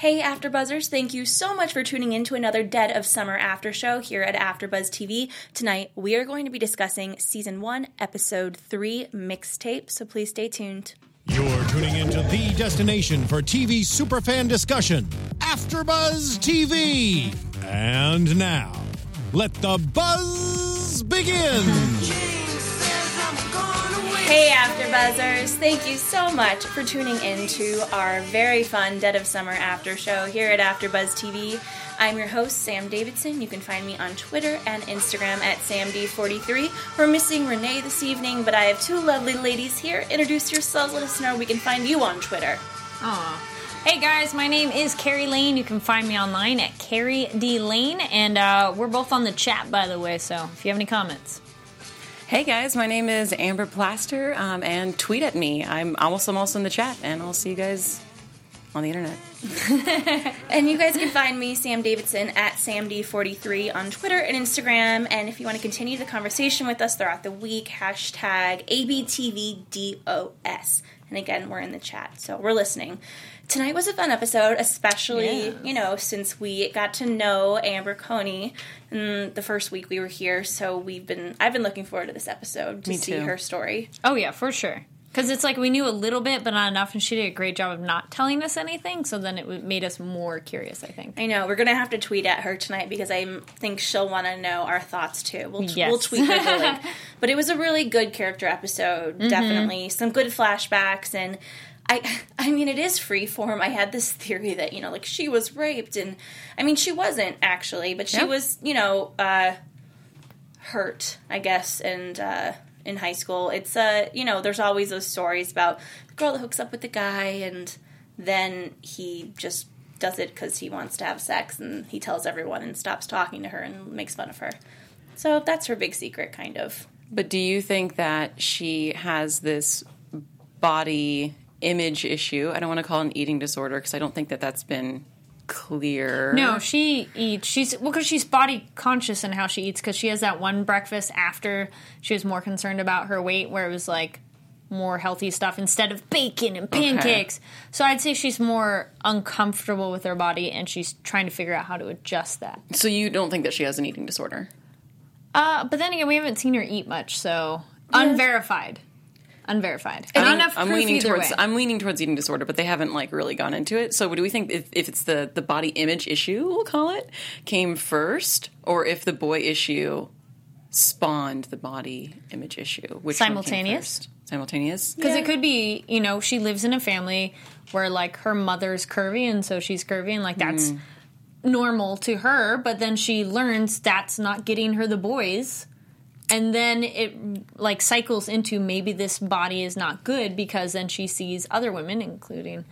Hey, AfterBuzzers! Thank you so much for tuning in to another Dead of Summer After Show here at AfterBuzz TV. Tonight, we are going to be discussing Season 1, Episode 3, Mixtape, so please stay tuned. You're tuning into the destination for TV superfan discussion, AfterBuzz TV. And now, let the buzz begin. Hey, AfterBuzzers! Thank you so much for tuning in to our very fun Dead of Summer After Show here at AfterBuzz TV. I'm your host, Sam Davidson. You can find me on Twitter and Instagram at SamD43. We're missing Renee this evening, but I have two lovely ladies here. Introduce yourselves. Let us know we can find you on Twitter. Aw. Hey guys, my name is Carrie Lane. You can find me online at Carrie D Lane, and uh, we're both on the chat, by the way. So if you have any comments, Hey guys, my name is Amber Plaster, um, and tweet at me. I'm also, I'm also in the chat, and I'll see you guys on the internet. And you guys can find me, Sam Davidson, at SamD43 on Twitter and Instagram. And if you want to continue the conversation with us throughout the week, hashtag ABTVDOS. And again, we're in the chat, so we're listening. Tonight was a fun episode, especially, Yes. you know, since we got to know Amber Coney in the first week we were here. So we've been, I've been looking forward to this episode to Me see too. her story. oh yeah, for sure. Because it's like we knew a little bit, but not enough, and she did a great job of not telling us anything. So then it made us more curious. I think. I know we're gonna have to tweet at her tonight because I think she'll want to know our thoughts too. We'll, Yes. we'll tweet her the link. But it was a really good character episode. Mm-hmm. Definitely some good flashbacks and. I, I mean, it is Freeform. I had this theory that you know, like she was raped, and I mean, she wasn't actually, but she was, you know, uh, hurt, I guess, and uh, in high school, it's uh, you know, there's always those stories about the girl that hooks up with the guy, and then he just does it because he wants to have sex, and he tells everyone and stops talking to her and makes fun of her. So that's her big secret, kind of. But do you think that she has this body image issue? I don't want to call it an eating disorder because I don't think that that's been clear. No, she eats. She's well because she's body conscious in how she eats. Because she has that one breakfast after she was more concerned about her weight, where it was like more healthy stuff instead of bacon and pancakes. So I'd say she's more uncomfortable with her body, and she's trying to figure out how to adjust that. So you don't think that she has an eating disorder? Uh, but then again, we haven't seen her eat much, so unverified, unverified. Not enough I'm proof leaning towards way. I'm leaning towards eating disorder, but they haven't like really gone into it. So what do we think if, if it's the the body image issue, we'll call it, came first, or if the boy issue spawned the body image issue, which Simultaneous? Simultaneous. Because it could be, you know, she lives in a family where like her mother's curvy and so she's curvy and like hmm. that's normal to her, but then she learns that's not getting her the boys. And then it like cycles into maybe this body is not good because then she sees other women, including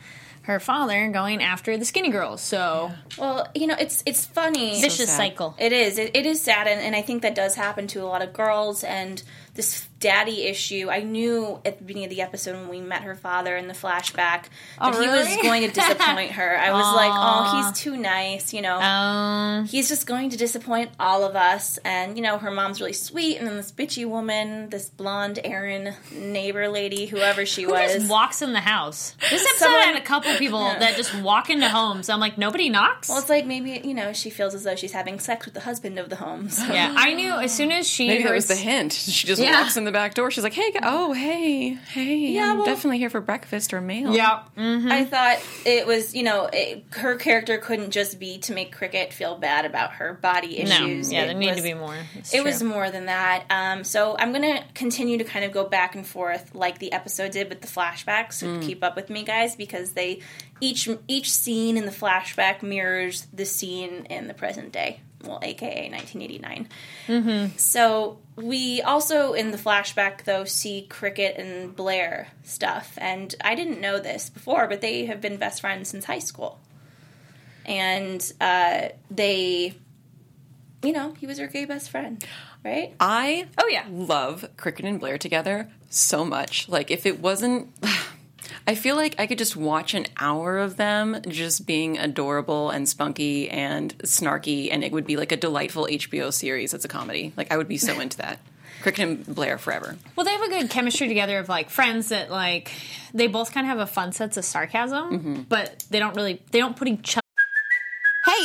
her father, going after the skinny girls. So Well, you know, it's it's funny. vicious sad. cycle. It is. It, it is sad, and, and I think that does happen to a lot of girls. And this daddy issue, I knew at the beginning of the episode when we met her father in the flashback that he was going to disappoint her. I was like, oh, he's too nice, you know. Um, he's just going to disappoint all of us. And, you know, her mom's really sweet, and then this bitchy woman, this blonde Erin neighbor lady, whoever she who was. just walks in the house? This episode Someone- had a couple people that just walk into homes. I'm like, nobody knocks. well, it's like maybe, you know, she feels as though she's having sex with the husband of the home. So. yeah, I knew as soon as she Maybe that was the hint. She just Yeah. walks in the back door. She's like, "Hey, oh, hey, hey, Yeah, I'm well- definitely here for breakfast or mail." Yeah. Mm-hmm. I thought it was, you know, it, her character couldn't just be to make Cricket feel bad about her body No. issues. Yeah, It there need was- to be more. It's It was more than that. Um, so I'm going to continue to kind of go back and forth like the episode did with the flashbacks. So keep up with me, guys, because they each each scene in the flashback mirrors the scene in the present day. Well, aka 1989. So we also in the flashback though see Cricket and Blair stuff, and I didn't know this before, but they have been best friends since high school, and uh, they, you know, he was her gay best friend, right? I Oh, yeah. love Cricket and Blair together so much. Like if it wasn't I feel like I could just watch an hour of them just being adorable and spunky and snarky and it would be like a delightful HBO series that's a comedy. Like I would be so into that. Cricket and Blair forever. Well, they have a good chemistry together of like friends that like they both kind of have a fun sense of sarcasm, mm-hmm. but they don't really they don't put each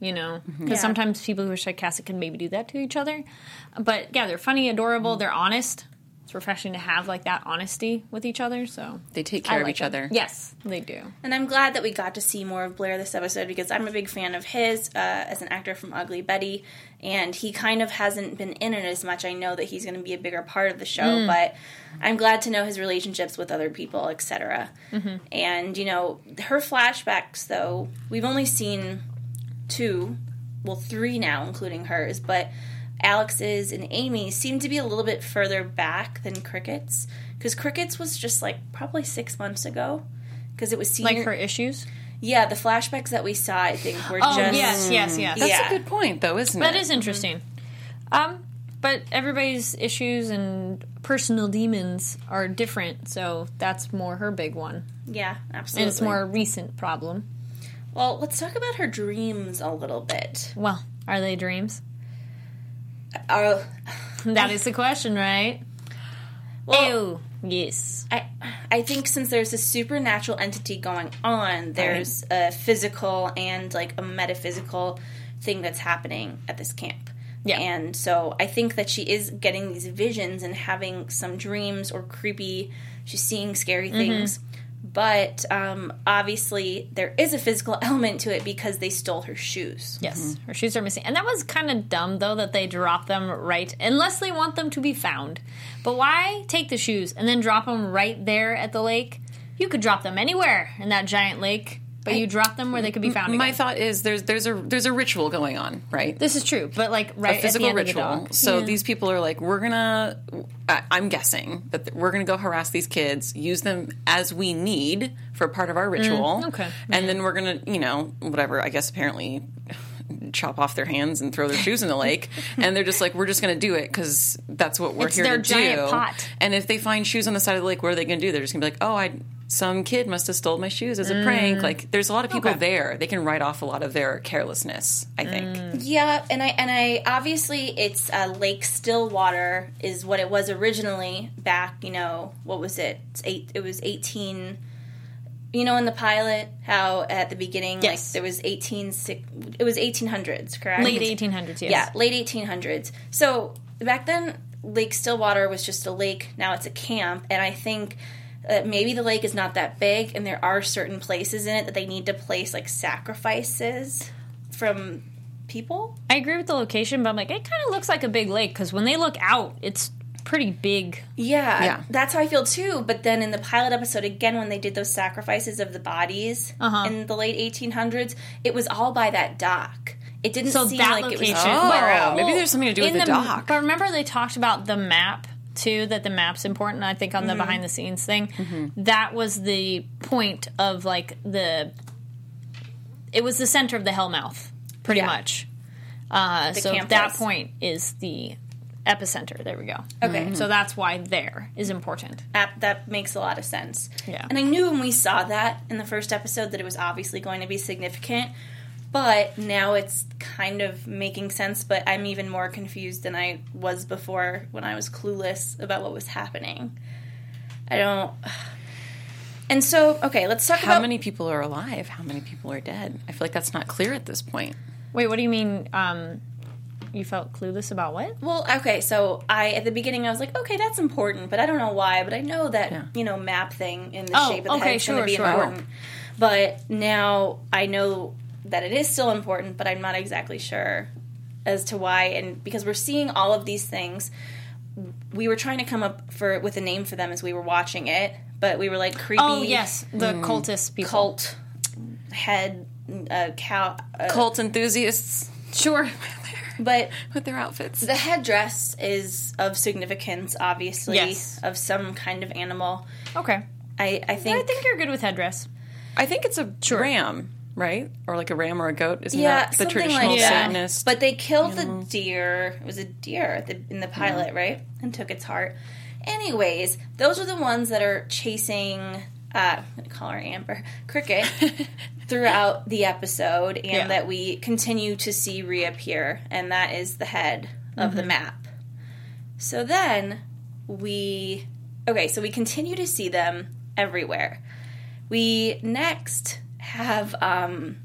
you know, mm-hmm. because Yeah. sometimes people who are sarcastic can maybe do that to each other. But yeah, they're funny, adorable, mm. they're honest. It's refreshing to have like that honesty with each other. So They take I care of like each it. other. Yes, they do. And I'm glad that we got to see more of Blair this episode because I'm a big fan of his uh, as an actor from Ugly Betty, and he kind of hasn't been in it as much. I know that he's going to be a bigger part of the show, mm. but I'm glad to know his relationships with other people, etc. Mm-hmm. And you know, her flashbacks, though we've only seen two, well, three now, including hers, but. Alex's and Amy's seem to be a little bit further back than Cricket's because Cricket's was just like probably six months ago because it was seen Like her issues. yeah, the flashbacks that we saw, I think, were Oh just yes, yes, yes. That's Yeah. a good point, though, isn't That That is interesting. Um, but everybody's issues and personal demons are different, so that's more her big one, yeah, absolutely. and it's more a recent problem. Well. Let's talk about her dreams a little bit. Well, are they dreams? Uh, That is the question, right? well, Ew. Yes. I I think since there's a supernatural entity going on, there's a physical and like a metaphysical thing that's happening at this camp. Yeah. And so I think that she is getting these visions and having some dreams or creepy. She's seeing scary things. But um, obviously, there is a physical element to it because they stole her shoes. Yes, her shoes are missing. And that was kind of dumb, though, that they drop them right, unless they want them to be found. But why take the shoes and then drop them right there at the lake? You could drop them anywhere in that giant lake, but you drop them where they could be found. My again. thought is there's there's a there's a ritual going on, right? This is true, but like right a physical at the end ritual. The. So Yeah. these people are like, we're gonna. I, I'm guessing that th- we're gonna go harass these kids, use them as we need for part of our ritual. Mm, okay. and then we're gonna, you know, whatever. I guess apparently. Chop off their hands and throw their shoes in the lake, and they're just like, "We're just going to do it because that's what we're It's here to do." pot. And if they find shoes on the side of the lake, what are they going to do? They're just going to be like, "Oh, I some kid must have stole my shoes as a prank." Like, there's a lot of people Mm. Okay. there. They can write off a lot of their carelessness. I think. Mm. Yeah, and I and I obviously it's uh, Lake Stillwater is what it was originally back. You know what was it? It's eight. It was eighteen. You know in the pilot how at the beginning Yes. like there was 18 It was eighteen hundreds, correct? late 1800s. Yes. Yeah, late 1800s. So back then, Lake Stillwater was just a lake. Now it's a camp, and I think that maybe the lake is not that big, and there are certain places in it that they need to place like sacrifices from people. I agree with the location, but I'm like, it kind of looks like a big lake because when they look out, it's pretty big. Yeah, Yeah. that's how I feel too. But then in the pilot episode, again, when they did those sacrifices of the bodies Uh-huh. in the late 1800s, it was all by that dock. It didn't So seem that like location. it was. Oh, Well, maybe there's something to do with in the, dock. But remember, they talked about the map too. That the map's important. I think on the mm-hmm. behind the scenes thing, mm-hmm. that was the point of like the. It was the center of the Hellmouth, pretty Yeah. much. Uh, so camp that point is the epicenter. There we go. Okay. So mm-hmm. that's why there is important. that, that makes a lot of sense. Yeah. And I knew when we saw that in the first episode that it was obviously going to be significant, but now it's kind of making sense. But I'm even more confused than I was before when I was clueless about what was happening. I don't. And so, okay, let's talk about How about many people are alive? How many people are dead? I feel like that's not clear at this point. Wait, what do you mean? Um, you felt clueless about what? Well, okay, so I at the beginning I was like, okay, that's important, but I don't know why. But I know that Yeah. you know map thing in the Oh, shape of the okay, head is going to be sure. important. But now I know that it is still important, but I'm not exactly sure as to why. And because we're seeing all of these things, we were trying to come up for with a name for them as we were watching it, but we were like creepy. Oh yes, the cultist people. cult head uh, cow. Uh, Cult enthusiasts. Sure. But with their outfits. the headdress is of significance, obviously, Yes. of some kind of animal. Okay. I, I think. I think you're good with headdress. I think it's a ram, right? Or like a ram or a goat. Isn't yeah, that the traditional like that. Satanist? But they killed the deer. It was a deer in the pilot, right? And took its heart. Anyways, those are the ones that are chasing. Uh, I'm gonna call her Amber Cricket throughout the episode, and Yeah. that we continue to see reappear, and that is the head of the map. So then we okay, so we continue to see them everywhere. We next have um,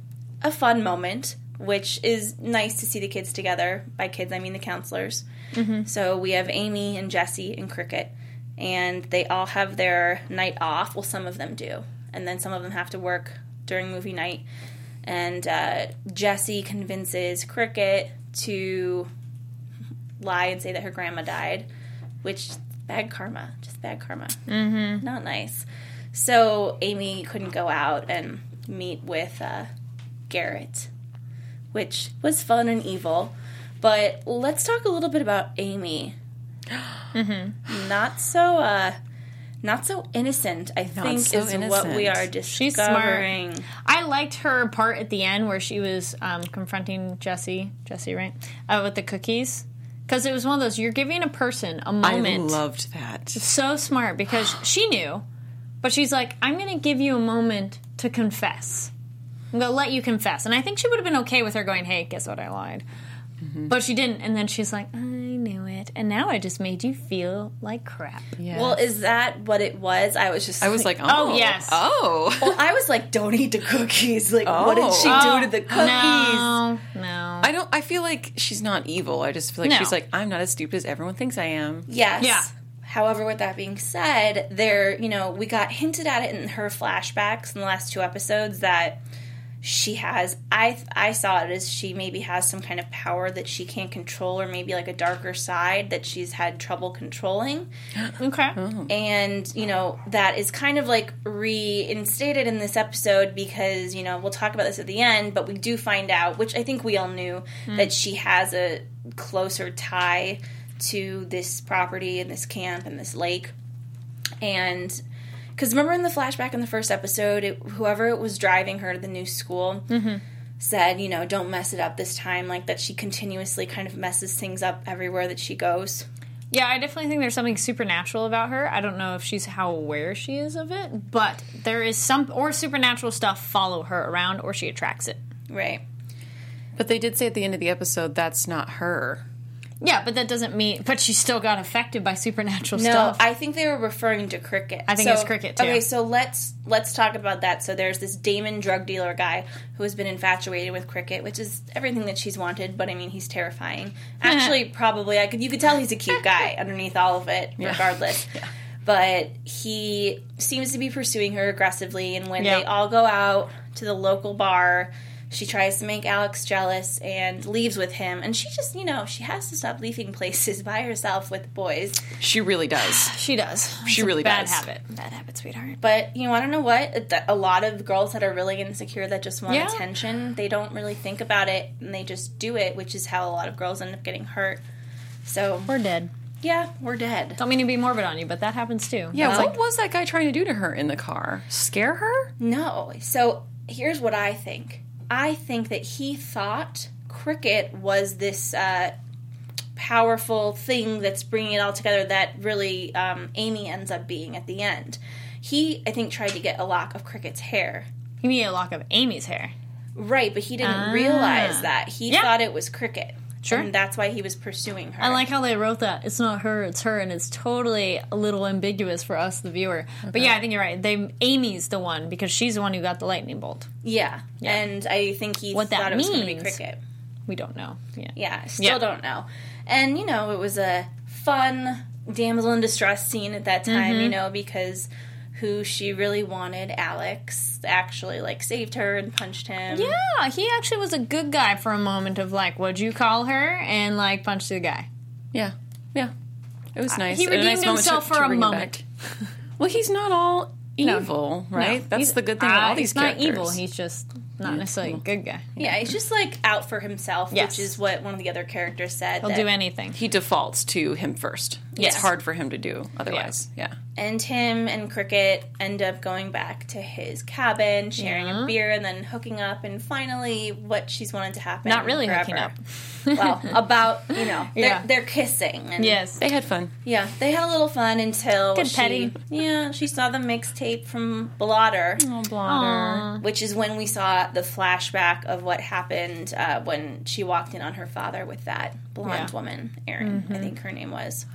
a fun moment, which is nice to see the kids together. By kids, I mean the counselors. So we have Amy and Jessie and Cricket, and they all have their night off. Well, some of them do, and then some of them have to work during movie night. And uh, Jessie convinces Cricket to lie and say that her grandma died, which bad karma, just bad karma. Mm-hmm. Not nice. So Amy couldn't go out and meet with uh, Garrett, which was fun and evil. But let's talk a little bit about Amy. Not so, uh, not so innocent. I think so is what we innocent. are She's smart. discovering. I liked her part at the end where she was um, confronting Jessie, Jessie, right, uh, with the cookies. Because it was one of those, you're giving a person a moment. I loved that. so smart because she knew, but she's like, I'm going to give you a moment to confess. I'm going to let you confess. And I think she would have been okay with her going, hey, guess what? I lied. Mm-hmm. But she didn't. And then she's like, I knew it. And now I just made you feel like crap. Yes. Well, is that what it was? I was just I was like, oh, Oh, yes. oh. Well, I was like, don't eat the cookies. Like, what did she Oh, do to the cookies? No, no. I don't. I feel like she's not evil. I just feel like No. she's like, I'm not as stupid as everyone thinks I am. Yes. Yeah. However, with that being said, there, you know, we got hinted at it in her flashbacks in the last two episodes that she has. I I saw it as she maybe has some kind of power that she can't control, or maybe like a darker side that she's had trouble controlling. okay. Oh. and you know that is kind of like reinstated in this episode because you know we'll talk about this at the end but we do find out which i think we all knew hmm. that she has a closer tie to this property and this camp and this lake and because remember in the flashback in the first episode it, whoever was driving her to the new school mm-hmm. said you know don't mess it up this time like that she continuously kind of messes things up everywhere that she goes Yeah, I definitely think there's something supernatural about her. I don't know if she's how aware she is of it, but there is some or supernatural stuff follow her around or she attracts it. right But they did say at the end of the episode that's not her. Yeah, but that doesn't mean but she still got affected by supernatural No, stuff. I think they were referring to cricket. I think it's cricket, too. Okay, so let's let's talk about that. So there's this Damon drug dealer guy who has been infatuated with cricket, which is everything that she's wanted. But I mean, he's terrifying. Actually, probably I could you could tell he's a cute guy underneath all of it, regardless. Yeah. But he seems to be pursuing her aggressively, and when Yeah. they all go out to the local bar. She tries to make Alex jealous and leaves with him. And she just, you know, she has to stop leaving places by herself with boys. She really does. she does. She It's really bad does. habit. Bad habit, sweetheart. But you want to know what? A lot of girls that are really insecure that just want Yeah. attention, they don't really think about it and they just do it, which is how a lot of girls end up getting hurt. So We're dead. yeah, we're dead. Don't mean to be morbid on you, but that happens too. Yeah, It's what was that guy trying to do to her in the car? Scare her? No. So here's what I think. I think that he thought cricket was this uh, powerful thing that's bringing it all together that really um, Amy ends up being at the end. He, I think, tried to get a lock of cricket's hair. you mean a lock of Amy's hair. Right, but he didn't realize that. He Ah. Yeah. thought it was cricket. Sure. And that's why he was pursuing her. I like how they wrote that. It's not her, it's her, and it's totally a little ambiguous for us, the viewer. But yeah, I think you're right. They Amy's the one because she's the one who got the lightning bolt. yeah. yeah. And I think he What that thought it was going to be means. cricket. We don't know. Yeah. Yeah, still Yeah. don't know. And, you know, it was a fun damsel in distress scene at that time, Mm-hmm. you know, because who she really wanted, Alex, actually, like, saved her and punched him. Yeah, he actually was a good guy for a moment of like, what'd you call her? And like punched the guy. Yeah. Yeah. It was nice. he And a nice redeemed himself to- for to a moment. well, he's not all evil, right? No, That's he's- the good thing about uh, all these He's not evil. He's just not necessarily a good guy. Yeah, he's just like out for himself, Yes. which is what one of the other characters said. He'll do anything. he defaults to him first. Yes. It's hard for him to do otherwise. Yeah. and him and Cricket end up going back to his cabin, sharing a beer, and then hooking up, and finally, what she's wanted to happen. Not really forever. hooking up. well, about you know, they're, Yeah. they're kissing. And Yes. They had fun. yeah, they had a little fun until Good she, petting. yeah, she saw the mixtape from Blotter. Oh, Aw. Which is when we saw the flashback of what happened uh, when she walked in on her father with that blonde Yeah. Mm-hmm. woman, Erin, I think her name was.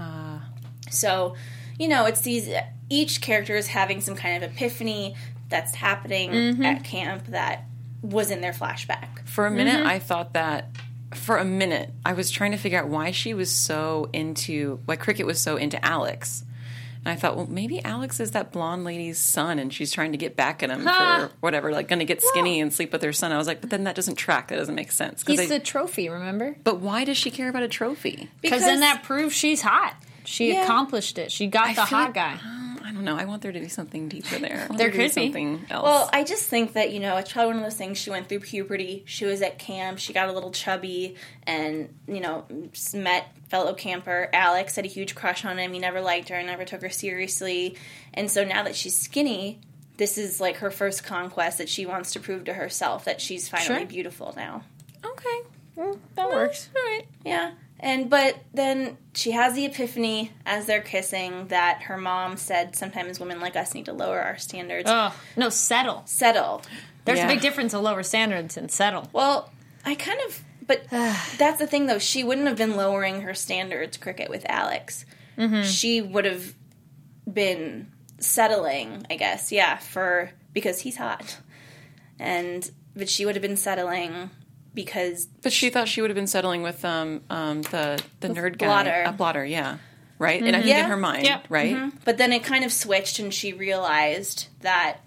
So, you know, it's these each character is having some kind of epiphany that's happening Mm-hmm. at camp that was in their flashback. For a minute, Mm-hmm. I thought that. For a minute, I was trying to figure out why she was so into, why Cricket was so into Alex. And I thought, well, maybe Alex is that blonde lady's son, and she's trying to get back at him Ha! for whatever, like going to get skinny and sleep with her son. I was like, but then that doesn't track. That doesn't make sense. He's the trophy, remember? but why does she care about a trophy? Because then that proves she's hot. She Yeah. accomplished it. She got the feel hot like- guy. Oh, Don't know. I want there to be something deeper there. There could be. something else. Well, I just think that, you know, it's probably one of those things. She went through puberty. She was at camp. She got a little chubby and, you know, met fellow camper. Alex had a huge crush on him. He never liked her, never took her seriously. And so now that she's skinny, this is like her first conquest that she wants to prove to herself that she's finally Sure. beautiful now. okay. That works. All right. Yeah. And but then she has the epiphany as they're kissing that her mom said sometimes women like us need to lower our standards. Oh, no, settle. Settle. There's Yeah. a big difference of lower standards and settle. Well, I kind of, but that's the thing though. She wouldn't have been lowering her standards, Cricket, with Alex. Mm-hmm. She would have been settling, I guess, yeah, for because he's hot, and but she would have been settling because But she thought she would have been settling with um, um, the the nerd guy, Blotter. uh, Blotter, yeah, right. And I think Yeah. in her mind, Yep. right, but then it kind of switched, and she realized that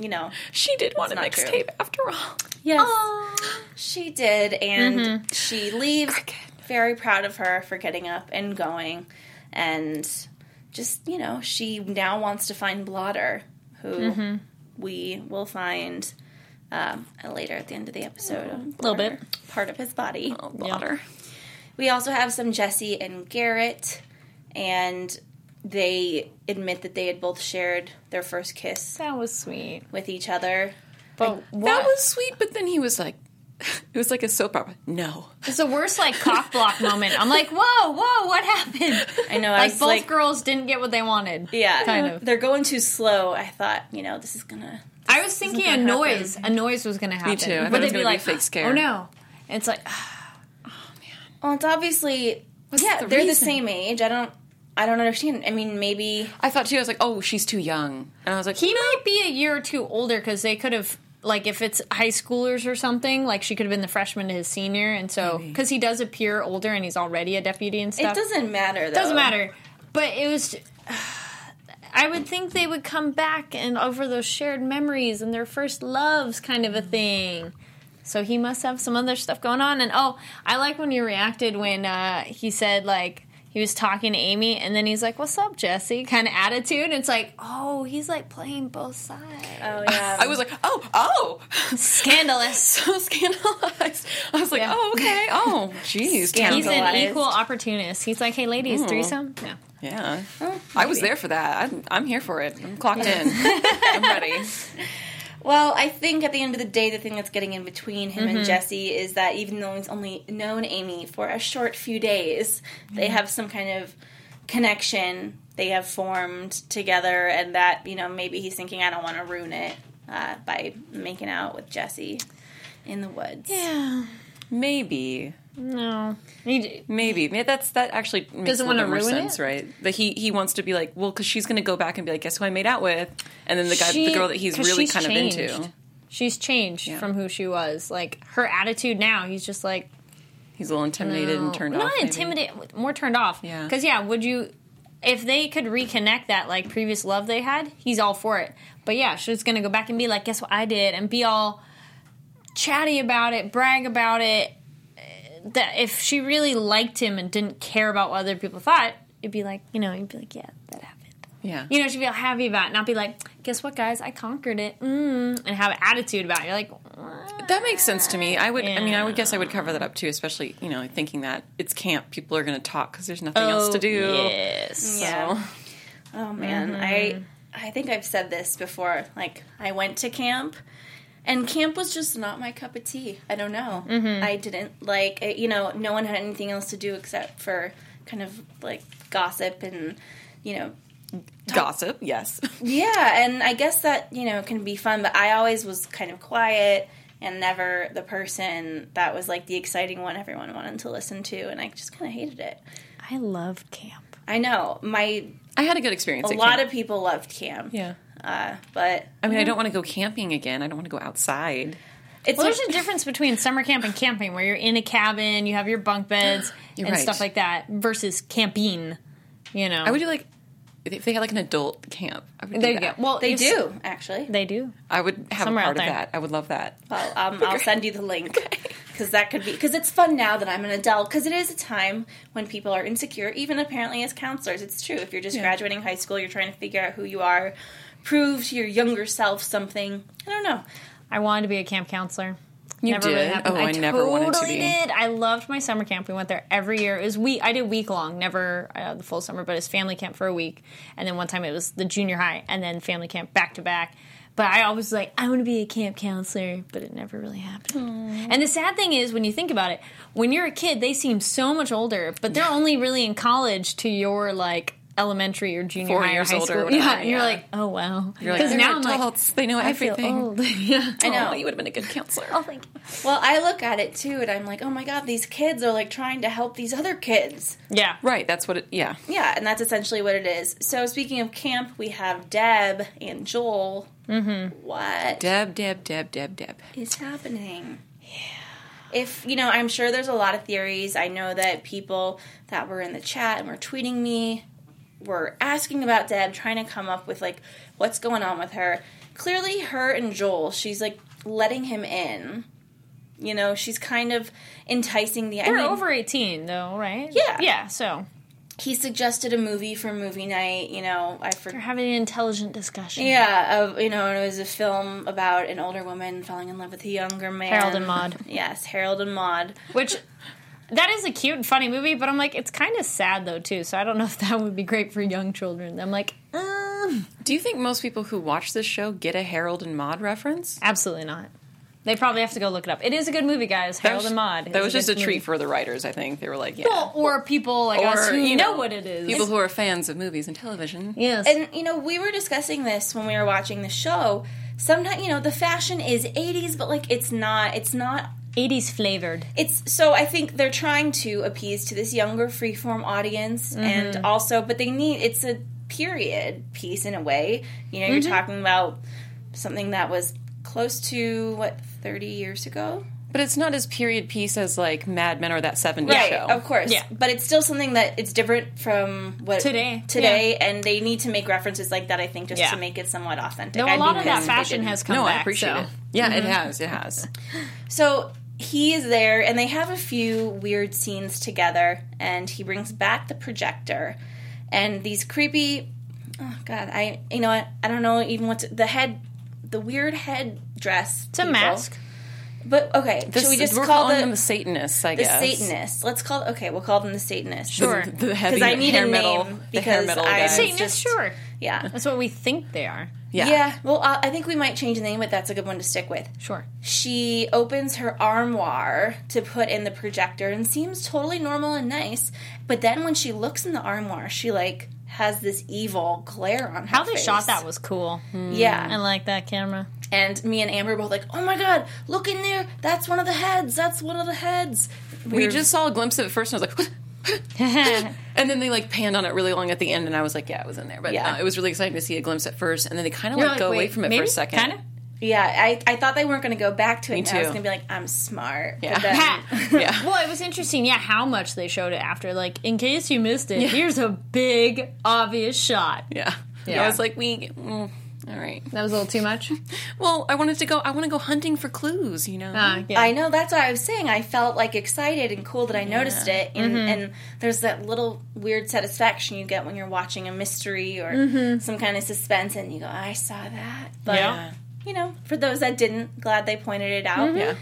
you know she did want a not true. mixtape after all. Yes. She did, and she leaves very proud of her for getting up and going. And just, you know, she now wants to find Blotter, who we will find um, later at the end of the episode. A Little bit. Part of his body. Oh, Blotter. We also have some Jessie and Garrett, and they admit that they had both shared their first kiss That was sweet. with each other. But what? That was sweet, but then he was like, it was like a soap opera. No, it's the worst like cock block moment. I'm like, whoa, whoa, what happened? I know, I Like both like, girls didn't get what they wanted. Yeah, kind of. They're going too slow. I thought, you know, this is gonna. I was thinking a gonna noise, a noise was going to happen. Me too. I thought Where they'd be gonna be a like, fake scare. Oh no! And it's like, oh man. Well, it's obviously. yeah, the they're the same age. I don't. I don't understand. I mean, maybe. I thought too. I was like, oh, she's too young, and I was like, he might be a year or two older because they could have. Like if it's high schoolers or something, like she could have been the freshman to his senior, and so because he does appear older and he's already a deputy and stuff. It doesn't matter. Though. Doesn't matter. But it was. I would think they would come back and over those shared memories and their first loves, kind of a thing. So he must have some other stuff going on. And oh, I like when you reacted when uh, he said like he was talking to Amy, and then he's like, "What's up, Jessie?" Kind of attitude. It's like, oh, he's like playing both sides. Oh yeah. I was like, oh, oh, Scandalous. so scandalized. I was like, Yeah. oh, okay, oh, jeez, scandalous. He's an equal opportunist. He's like, "Hey, ladies, threesome." No. Yeah, I was there for that. I'm, I'm here for it. I'm clocked in. I'm ready. Well, I think at the end of the day, the thing that's getting in between him Mm-hmm. and Jessie is that even though he's only known Amy for a short few days, Mm-hmm. they have some kind of connection they have formed together, and that you know maybe he's thinking, I don't want to ruin it uh, by making out with Jessie in the woods. Yeah. Maybe, No. Maybe, maybe that's that actually makes Doesn't wanna ruin sense, it? right? That he he wants to be like, well, because she's going to go back and be like, guess who I made out with, and then the guy, She- the girl that he's really kind changed. of into, She's changed from who she was. Like her attitude now, he's just like he's a little intimidated and turned not off. maybe. intimidated, more turned off. Yeah. Because yeah, would you? If they could reconnect that like previous love they had, he's all for it. But yeah, she's gonna go back and be like, "Guess what I did?" and be all chatty about it, brag about it. That if she really liked him and didn't care about what other people thought, it'd be like, you know, you'd be like, "Yeah, that happened." Yeah. You know, she'd be happy about it, not be like, guess what, guys, I conquered it, mm, and have an attitude about it. You're like, That makes sense to me. I would. I mean, I would guess I would cover that up too, especially you know thinking that it's camp. People are going to talk because there's nothing else to do. Oh, Yes. So Yeah. Oh man, Mm-hmm. I I think I've said this before. Like I went to camp, and camp was just not my cup of tea. I don't know. Mm-hmm. I didn't like. it- You know, no one had anything else to do except for kind of like gossip and you know gossip, yes. yeah, and I guess that you know can be fun, but I always was kind of quiet and never the person that was like the exciting one everyone wanted to listen to, and I just kind of hated it. I loved camp. I know my I had a good experience. a lot camp. of people loved camp, yeah. Uh, but I mean, I don't want to go camping again. I don't want to go outside. it's Well, a- there's a difference between summer camp and camping, where you're in a cabin, you have your bunk beds and right. stuff like that, versus camping. You know, I would do like if they had like an adult camp. I would There do you go. Well, They do actually. They do. I would have Somewhere a part of that. I would love that. Well, um, I'll send you the link because that could be because it's fun now that I'm an adult because it is a time when people are insecure. Even apparently as counselors, it's true. If you're just graduating high school, you're trying to figure out who you are, prove to your younger self something. I don't know. I wanted to be a camp counselor. You never really did? happened. Oh, I never totally wanted to be. did. I loved my summer camp. We went there every year. It was week. I did week long, never uh, the full summer, but it was family camp for a week, and then one time it was the junior high, and then family camp back to back. But I always was like, I want to be a camp counselor, but it never really happened. And the sad thing is, when you think about it, when you're a kid, they seem so much older, but they're only really in college to your like elementary or junior Four high years or high older or whatever, yeah, and you're yeah. like, oh wow. You're like, Because now I'm like, adults. They know I feel everything. old. yeah. I know. Oh, you would have been a good counselor. Oh, thank you. Well, I look at it too, and I'm like, oh my god, these kids are like trying to help these other kids. Yeah. Right. That's what it. Yeah. Yeah, and that's essentially what it is. So speaking of camp, we have Deb and Joel. Mm-hmm. What? Deb, Deb, Deb, Deb, Deb. is happening. Yeah. If, you know, I'm sure there's a lot of theories. I know that people that were in the chat and were tweeting me were asking about Deb, trying to come up with, like, what's going on with her. Clearly, her and Joel, she's, like, letting him in. You know, she's kind of enticing the. They're mean, over 18, though, right? Yeah. Yeah, so He suggested a movie for movie night. You know, I they're having an intelligent discussion. Yeah, of you know, and it was a film about an older woman falling in love with a younger man. Harold and Maude. Yes, Harold and Maude. Which, that is a cute and funny movie, but I'm like, it's kind of sad, though, too, so I don't know if that would be great for young children. I'm like, um, Do you think most people who watch this show get a Harold and Maude reference? absolutely not. They probably have to go look it up. It is a good movie, guys. Harold was- and Maude. That was just a good treat for the writers. I think they were like, yeah. Well, or people like us who you know, what it is. People who are fans of movies and television. yes. And you know, we were discussing this when we were watching the show. Sometimes, you know, the fashion is 80s, but like it's not it's not 80s flavored. it's so I think they're trying to appease to this younger freeform audience and also but they need it's a period piece in a way. You know, you're talking about something that was close to what 30 years ago. But it's not as period piece as like Mad Men or that 70s Right, show. of course. Yeah. But it's still something that it's different from what Today, Today, and they need to make references like that. I think just Yeah. to make it somewhat authentic. No, a lot of that pissed if they fashion has come No, back. I appreciate so. it. Yeah, Mm-hmm. it has. It has. So he is there, and they have a few weird scenes together. And he brings back the projector, and these creepy. Oh God, I you know what? I don't know even what to, the head, the weird head dress. It's a mask. But okay, This- should we just we're call calling the, them the Satanists, I the guess. The Satanists? Let's call okay. We'll call them the Satanists. Sure. The heavy I need hair a metal, name the hair metal I guys. Satanist, just- sure. Yeah. That's what we think they are. Yeah. Yeah, well, uh, I think we might change the name, but that's a good one to stick with. Sure. She opens her armoire to put in the projector and seems totally normal and nice. But then when she looks in the armoire, she like has this evil glare on her. How they face. shot that was cool. yeah. I like that camera. And me and Amber were both like, "Oh my god, look in there! That's one of the heads. That's one of the heads." We were- just saw a glimpse of it first, and I was like, and then they like panned on it really long at the end, and I was like, yeah, it was in there. But Yeah. uh, it was really exciting to see a glimpse at first, and then they kind of like, like, go away from it maybe? for a second. Kinda? yeah. I, I thought they weren't going to go back to it. Me and I was going to be like, "I'm smart." But Yeah. then- Yeah. Well, it was interesting, yeah, how much they showed it after. Like, in case you missed it, here's a big, obvious shot. Yeah. Yeah. I was like, we. Mm, All right. That was a little too much. Well, I wanted to go. I want to go hunting for clues. You know. Uh, yeah. I know that's what I was saying. I felt like excited and cool that I noticed it, and, Mm-hmm. and there's that little weird satisfaction you get when you're watching a mystery or Mm-hmm. some kind of suspense, and you go, "I saw that." But Yeah. you know, for those that didn't, glad they pointed it out. Mm-hmm. Yeah.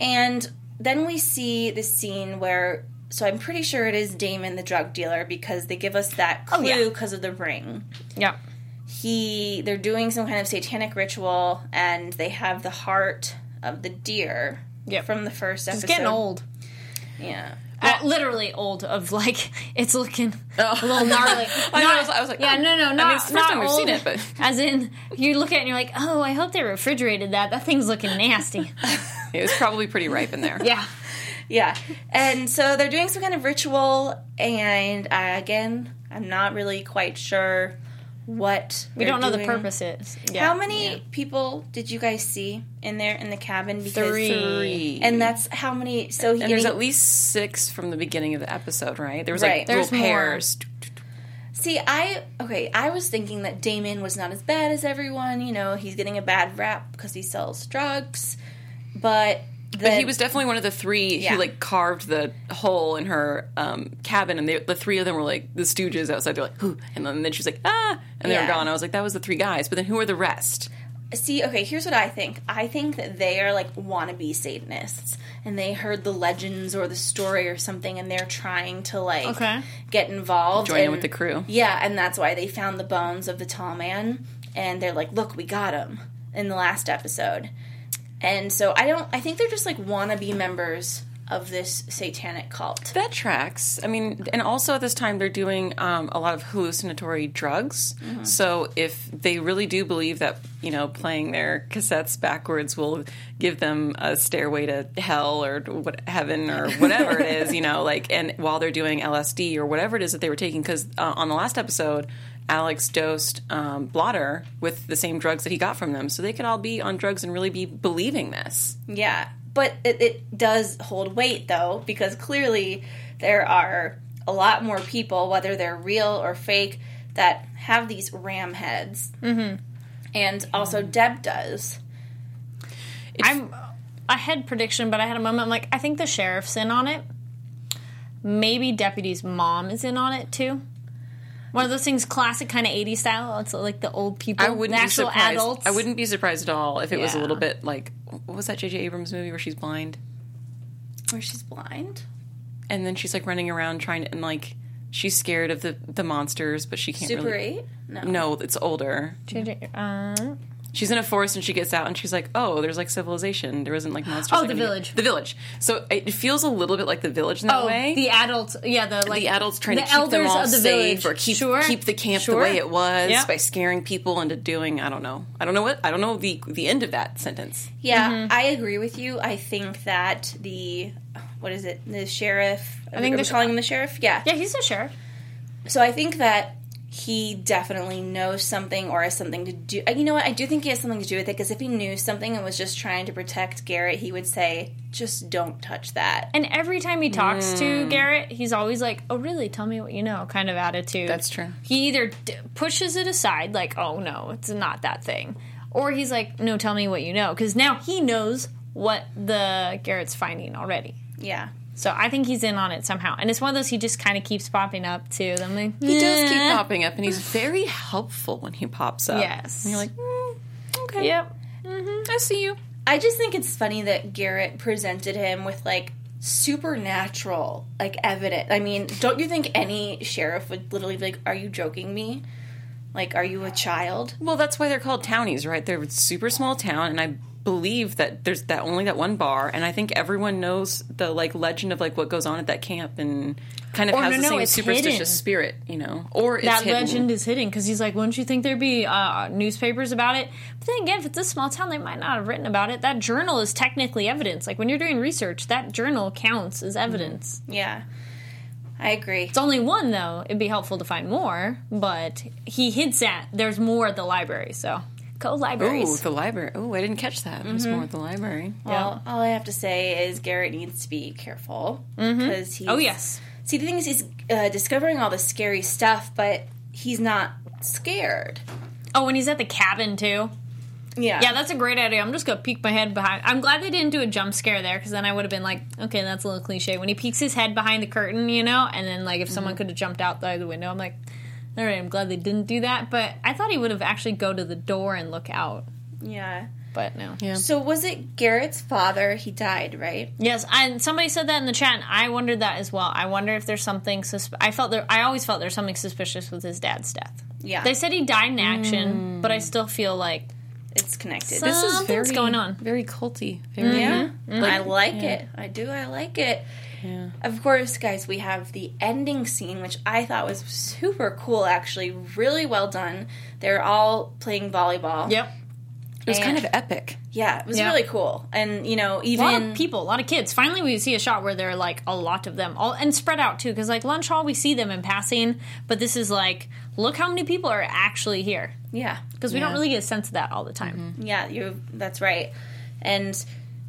And then we see the scene where, so I'm pretty sure it is Damon, the drug dealer, because they give us that clue Oh, yeah. because of the ring. yeah. He, they're doing some kind of satanic ritual, and they have the heart of the deer Yep. from the first episode. It's getting old. Yeah. Well, literally old. Of like, it's looking a little gnarly. Not- I, was, I was like, yeah, oh. no, no, I mean, not, it's the first not time we've seen it, but as in you look at it and you're like, oh, I hope they refrigerated that. That thing's looking nasty. it was probably pretty ripe in there. yeah, Yeah. And so they're doing some kind of ritual, and uh, again, I'm not really quite sure what we don't know the purpose is. Yeah. How many people did you guys see in there in the cabin? Because Three. Three. And that's how many. So he, And there's he- at least six from the beginning of the episode, right? There was Right. like There's little pairs. See, I okay. I was thinking that Damon was not as bad as everyone. You know, he's getting a bad rap because he sells drugs, but But he was definitely one of the three Yeah. who like carved the hole in her um, cabin, and they, the three of them were like the Stooges outside. They're like, "Who?" And then, then she's like, "Ah!" And they Yeah. were gone. I was like, "That was the three guys." But then who are the rest? See, okay, here's what I think. I think that they are like wannabe Satanists, and they heard the legends or the story or something, and they're trying to like Okay. get involved. Join in with the crew. Yeah, and that's why they found the bones of the tall man, and they're like, "Look, we got him." In the last episode, and so I don't. I think they're just like wannabe members of this satanic cult. That tracks. I mean, and also at this time they're doing um, a lot of hallucinatory drugs. Mm-hmm. So if they really do believe that you know playing their cassettes backwards will give them a stairway to hell or what heaven or whatever it is, you know, like and while they're doing LSD or whatever it is that they were taking, because uh, on the last episode. Alex dosed um, Blotter with the same drugs that he got from them, so they could all be on drugs and really be believing this. Yeah, but it, it does hold weight though, because clearly there are a lot more people, whether they're real or fake, that have these ram heads. Mm-hmm. And also, Deb does. I'm. I had prediction, but I had a moment. I'm like, I think the sheriff's in on it. Maybe deputy's mom is in on it too. One of those things, classic kind of 80s style. It's like the old people, I wouldn't be actual surprised. adults. I wouldn't be surprised at all if it was a Yeah. little bit like what was that J.J. Abrams movie where she's blind Where she's blind. and then she's like running around trying to and like she's scared of the the monsters, but she can't Super really. 8? No. No, it's older. JJ uh, She's in a forest and she gets out and she's like, "Oh, there's like civilization. There isn't like monsters." Oh, like The in here." Village. The village. So it feels a little bit like the village in that oh, way. the adults. Yeah, the like the adults trying the to keep them all of the safe village. or keep Sure. keep the camp Sure. the way it was Yep. by scaring people into doing I don't know. I don't know what I don't know the the end of that sentence. Yeah, Mm-hmm. I agree with you. I think that the. What is it? The sheriff. I think they're calling him the sheriff? Yeah. Yeah, he's the sheriff. So I think that he definitely knows something or has something to do. uh, You know what? I do think he has something to do with it because if he knew something and was just trying to protect Garrett, he would say, "Just don't touch that." And every time he talks Mm. to Garrett, he's always like, "Oh, really? Tell me what you know." Kind of attitude. That's true. He either d- pushes it aside, like, "Oh no, it's not that thing," or he's like, "No, tell me what you know," because now he knows what the Garrett's finding already. Yeah. So I think he's in on it somehow, and it's one of those he just kind of keeps popping up too. I'm like, He does keep popping up, and he's very helpful when he pops up. Yes. and you're like, mm, okay, Yep. I see you. I just think it's funny that Garrett presented him with like supernatural like evidence. I mean, don't you think any sheriff would literally be like, "Are you joking me? Like, are you a child?" Well, that's why they're called townies, right? They're a super small town, and I believe that there's that only that one bar, and I think everyone knows the like legend of like what goes on at that camp, and kind of Or has no, the same it's superstitious hidden. spirit, you know, or it's that hidden. legend is hidden because he's like, wouldn't you think there'd be uh, newspapers about it? But then again, if it's a small town, they might not have written about it. That journal is technically evidence. Like when you're doing research, that journal counts as evidence. Yeah. I agree. It's only one though. It'd be helpful to find more, but he hints at there's more at the library. So go Ooh, libraries. the library. Oh, I didn't catch that. There's more at the library. Well, all I have to say is Garrett needs to be careful because he's. oh yes, See, the thing is, he's uh, discovering all the scary stuff, but he's not scared. Oh, when he's at the cabin too. Yeah. Yeah, that's a great idea. I'm just gonna peek my head behind. I'm glad they didn't do a jump scare there because then I would have been like, okay, that's a little cliche. When he peeks his head behind the curtain, you know, and then like if someone Mm-hmm. could have jumped out the window, I'm like, all right, I'm glad they didn't do that. But I thought he would have actually go to the door and look out. yeah. But no. Yeah. So was it Garrett's father? He died, right? Yes, and somebody said that in the chat. And I wondered that as well. I wonder if there's something. Susp- I felt there. I always felt there's something suspicious with his dad's death. Yeah. They said he died in action, hmm. but I still feel like it's connected. This is Something's going on. Very culty. Very Yeah, I mm-hmm. like it. I do. I like it. Yeah. Of course, guys, we have the ending scene, which I thought was super cool. Actually, really well done. They're all playing volleyball. yep. It was kind of epic. Yeah, it was Yeah. really cool. And you know, A lot even of people, a lot of kids. Finally, we see a shot where there are like a lot of them, all and spread out too. Because like lunch hall, we see them in passing, but this is like, look how many people are actually here. yeah, Because we don't really get a sense of that all the time. Mm-hmm. yeah, you. That's right. And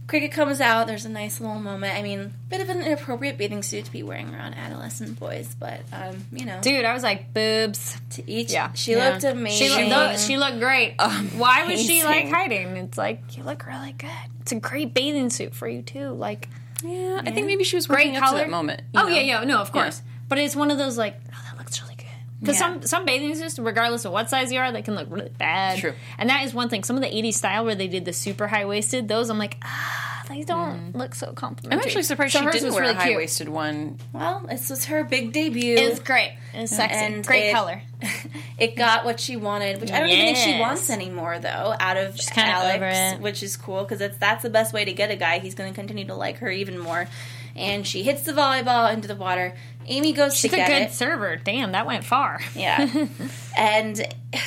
Cricket comes out. There's a nice little moment. I mean, bit of an inappropriate bathing suit to be wearing around adolescent boys, but um, you know, Dude, I was like, boobs. to each, Yeah, she Yeah. looked amazing. She looked, she looked great. Why was she like hiding? It's like you look really good. It's a great bathing suit for you too. Like Yeah, I think maybe she was great working up color. to that moment. Oh know? yeah, yeah, no, of Yeah. course. But it's one of those like, oh, that looks really good. Because Yeah. some some bathing suits, regardless of what size you are, they can look really bad. True. And that is one thing. Some of the '80s style where they did the super high waisted, those I'm like, ah, they don't mm. look so complimentary. I'm actually surprised So she hers didn't was wear really a cute. high waisted one. well, this was her big debut. It was great. It was sexy. And great it- color. it got what she wanted, which I don't even think she Yes. wants anymore, though. Out of kinda Alex, over it. which is cool because that's that's the best way to get a guy. He's going to continue to like her even more. And she hits the volleyball into the water. Amy goes She's to a get good it. server. Damn, that went far. Yeah. and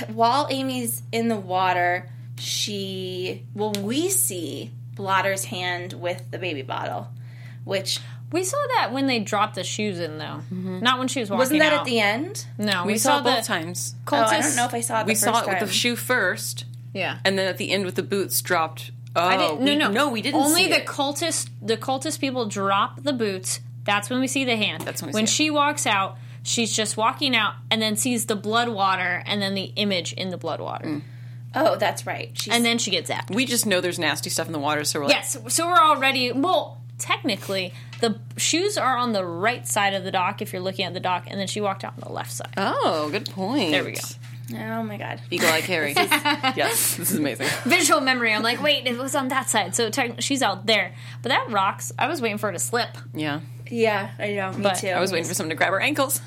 while Amy's in the water, she well we see Blotter's hand with the baby bottle, which We saw that when they dropped the shoes in, though. Not when she was walking wasn't that out. at the end? No, We, we, saw, saw, it the both times. Oh, I don't know if I saw it. We the saw first it with the shoe first, Yeah. and then at the end with the boots dropped. Oh, I didn't, no, we, no, no, we didn't. Only see the it. cultist, the cultist people drop the boots. That's when we see the hand. That's when we when see it. she walks out. She's just walking out and then sees the blood water and then the image in the blood water, Mm. Oh, that's right. She's, and then she gets zapped. We just know there's nasty stuff in the water, so we're like, Yes, so we're already well. Technically, the shoes are on the right side of the dock if you're looking at the dock, and then she walked out on the left side. oh, good point. There we go. oh my god. Eagle Eye Kari. yes, this is amazing. Visual memory. I'm like, wait, it was on that side, so technically she's out there. But that rocks. I was waiting for her to slip. Yeah, Yeah, I know. Me But too. I was waiting for someone to grab her ankles.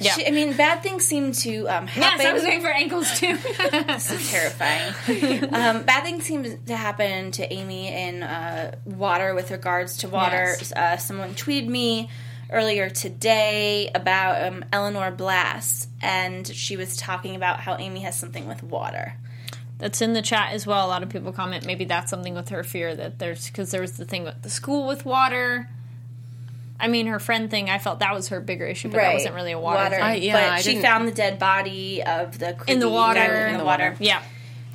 Yeah. She, I mean, bad things seem to um, happen. Yes, I was waiting for ankles too. This is terrifying. um, bad things seem to happen to Amy in uh, water with regards to water. Yes. Uh, someone tweeted me earlier today about um, Eleanor Blass, and she was talking about how Amy has something with water. That's in the chat as well. A lot of people comment maybe that's something with her fear that there's because there was the thing with the school with water. I mean, her friend thing. I felt that was her bigger issue, but that wasn't really a water, thing. I- yeah, but I she didn't- found the dead body of the In the water. guy in In the the water. yeah,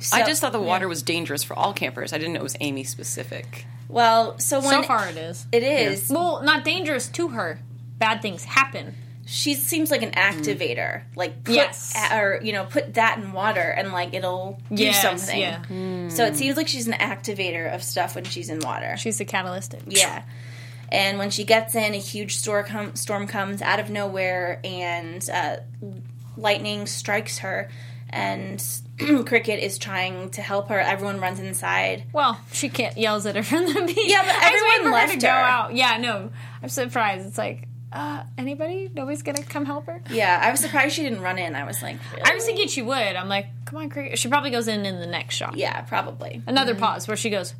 So- I just thought the water was dangerous for all campers. I didn't know it was Amy specific. well. So when so far it is. it is, Well, not dangerous to her. Bad things happen. she seems like an activator. Mm. Like put, Yes. a- or you know, put that in water and like it'll do Yes, something. yeah. So it hmm. seems like she's an activator of stuff when she's in water. She's the catalyst. Yeah. And when she gets in, a huge storm, com- storm comes out of nowhere, and uh, lightning strikes her. And Cricket is trying to help her. Everyone runs inside. Well, she can't yells at her from the beach. Yeah, but I was waiting everyone for her left to go her. out. Yeah, no, I'm surprised. It's like, uh, anybody? Nobody's gonna come help her. Yeah, I was surprised she didn't run in. I was like, really? I was thinking she would. I'm like, come on, Cricket. She probably goes in in the next shot. yeah, probably. Another pause where she goes,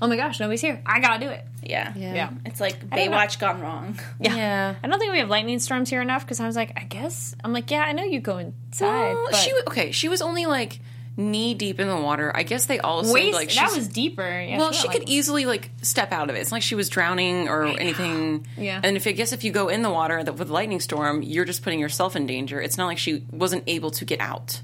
oh my gosh, nobody's here. I gotta do it. Yeah. Yeah. It's like. Baywatch gone wrong. Yeah. I don't think we have lightning storms here enough because I was like, I guess. I'm like, yeah, I know you go inside. Well, but she wa- okay. She was only like knee deep in the water. I guess they all assumed waist, like that was deeper. Yeah, Well, went she like- could easily like step out of it. It's like she was drowning or anything. Yeah. And if I guess if you go in the water that with lightning storm, you're just putting yourself in danger. It's not like she wasn't able to get out.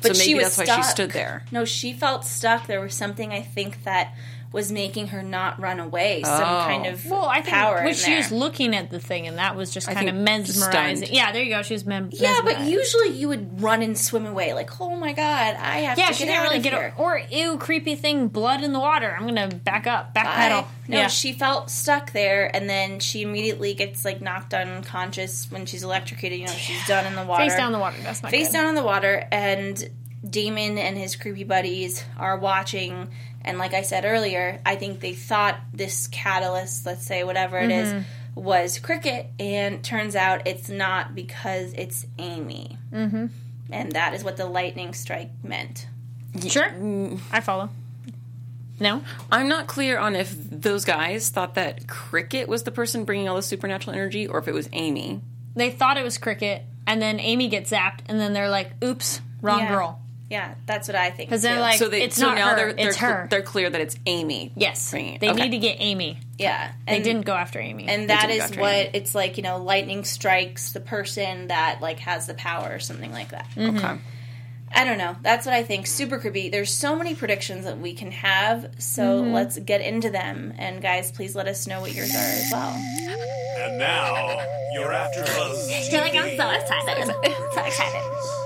But so maybe she was that's why she stood there. No, she felt stuck. There was something I think that was making her not run away. Some Oh. kind of Well, I think power when she there. was looking at the thing, and that was just kind of mesmerizing. stunned. Yeah, there you go. She was mem- yeah, but usually you would run and swim away, like, oh my god, I have yeah, to she get didn't really get here. or ew, creepy thing, blood in the water. I'm gonna back up, backpedal. Bye. No, yeah. she felt stuck there, and then she immediately gets like knocked unconscious when she's electrocuted. You know, she's done in the water, face down in the water. That's not face good. down in the water, and Damon and his creepy buddies are watching. And like I said earlier, I think they thought this catalyst, let's say whatever it is, Mm-hmm. was Cricket, and turns out it's not because it's Amy. Mm-hmm. And that is what the lightning strike meant. Sure, I follow. No, I'm not clear on if those guys thought that Cricket was the person bringing all the supernatural energy, or if it was Amy. they thought it was cricket, and then Amy gets zapped, and then they're like, "Oops, wrong Yeah. girl." Yeah, that's what I think. Because they're like, So they "It's so not now her, they're they're, it's her." they're clear that it's Amy. yes, they Okay. need to get Amy. yeah, They didn't go after Amy. and that didn't go is after what Amy. it's like you know lightning strikes the person that like has the power or something like that mm-hmm. Okay. i don't know that's what i think super creepy there's so many predictions that we can have so mm-hmm. let's get into them and guys please let us know what yours are as well And now, you're after Buzz. feel like i'm so excited I'm so excited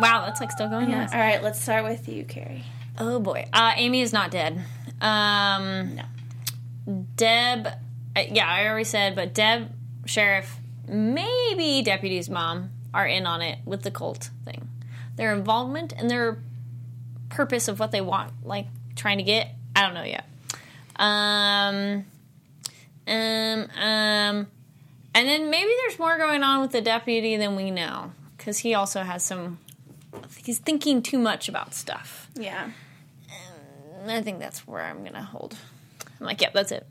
wow, that's like still going. yeah. Yes. all right let's start with you Kari Oh boy, uh, Amy is not dead. Um, no Deb, uh, yeah, I already said, but Deb, sheriff, maybe deputy's mom are in on it with the cult thing. Their involvement and their purpose of what they want, like trying to get, I don't know yet. Um, um, um, and then maybe there's more going on with the deputy than we know because he also has some. He's thinking too much about stuff. yeah I think that's where I'm gonna hold. I'm like, yep, that's it.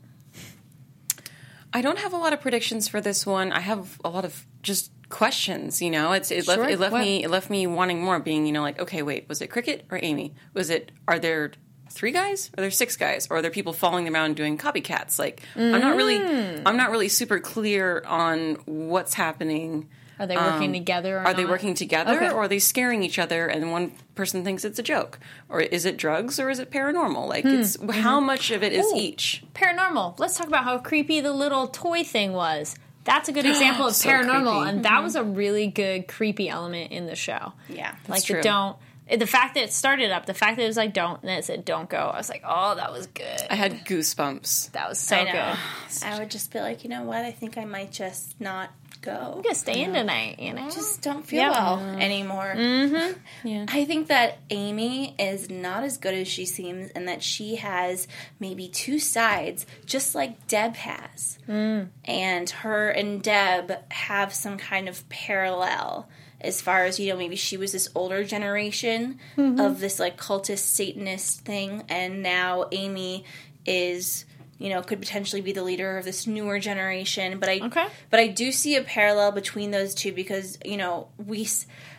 I don't have a lot of predictions for this one. I have a lot of just questions. You know, it's it left it left What? me it left me wanting more. Being you know like okay wait was it Cricket or Amy? Was it are there three guys? Are there six guys? Or are there people following them around doing copycats? Like I'm not really Mm. I'm not really super clear on what's happening. Are they working together? Or Um, Are they working together Okay. or are they scaring each other and one person thinks it's a joke? Or is it drugs or is it paranormal? Like it's Hmm. Mm-hmm. how much of it is Ooh. each? paranormal? Let's talk about how creepy the little toy thing was. That's a good example of So paranormal, creepy. and that was a really good creepy element in the show. yeah like true. the don't. The fact that it started up, the fact that it was like don't, and it said don't go. I was like, oh, that was good. I had goosebumps. That was so I good. I would just be like, you know what? I think I might just not go. I'm gonna stay in tonight, you know. just don't feel Yep. well anymore. Mm-hmm. Yeah. I think that Amy is not as good as she seems, and that she has maybe two sides, just like Deb has. Mm. And her and Deb have some kind of parallel as far as, you know, maybe she was this older generation Mm-hmm. of this like cultist Satanist thing, and now Amy is. You know, could potentially be the leader of this newer generation, but I, Okay. but I do see a parallel between those two because you know we,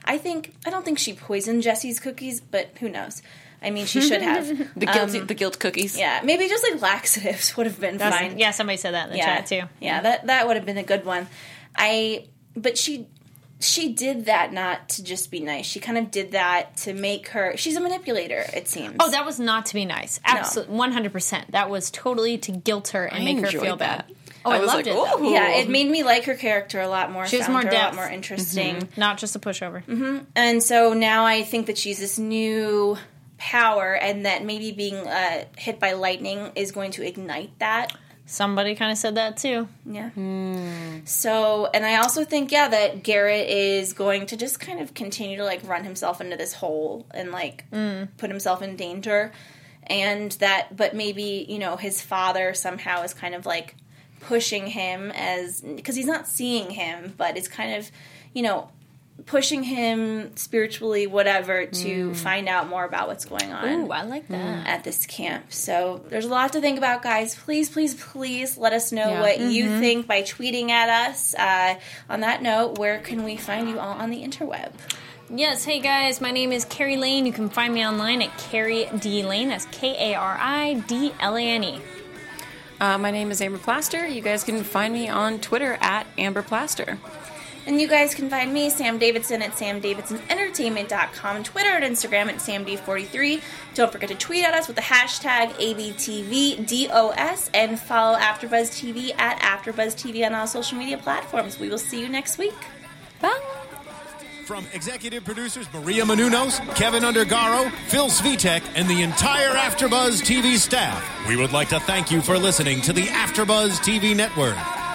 I think I don't think she poisoned Jessie's cookies, but who knows? I mean, she should have. The guilty, the guilt cookies. Um, yeah, maybe just like laxatives would have been That's- fine. Yeah, somebody said that in the yeah, chat too. Yeah, that that would have been a good one. I, but she, she did that not to just be nice. She kind of did that to make her. She's a manipulator. It seems. Oh, that was not to be nice. Absolutely, one hundred percent. That was totally to guilt her and I make her enjoyed feel bad. Oh, I, I was loved like, it. though. "Ooh." yeah, it made me like her character a lot more. She has found more her a lot depth. more interesting. Not just a pushover. And so now I think that she's this new power, and that maybe being uh, hit by lightning is going to ignite that. Somebody kind of said that too. Yeah. Hmm. So, and I also think, yeah, that Garrett is going to just kind of continue to like run himself into this hole and like hmm. put himself in danger. And that, but maybe, you know, his father somehow is kind of like pushing him as, because he's not seeing him, but it's kind of, you know, pushing him spiritually, whatever, to find out more about what's going on Ooh, I like that. at this camp. So there's a lot to think about, guys. Please, please, please let us know Yeah. what you think by tweeting at us. Uh, on that note, where can we find you all on the interweb? Yes, hey guys, my name is Kari Lane. You can find me online at Kari D Lane. That's K A R I D L A N E. Uh, my name is Amber Plaster. You guys can find me on Twitter at Amber Plaster. And you guys can find me, Sam Davidson, at samdavidsonentertainment.com, Twitter and Instagram at samd43. Don't forget to tweet at us with the hashtag ABTVDOS and follow AfterBuzz TV at AfterBuzz TV on all social media platforms. We will see you next week. Bye. From executive producers Maria Menounos, Kevin Undergaro, Phil Svitek, and the entire AfterBuzz TV staff, we would like to thank you for listening to the AfterBuzz TV network.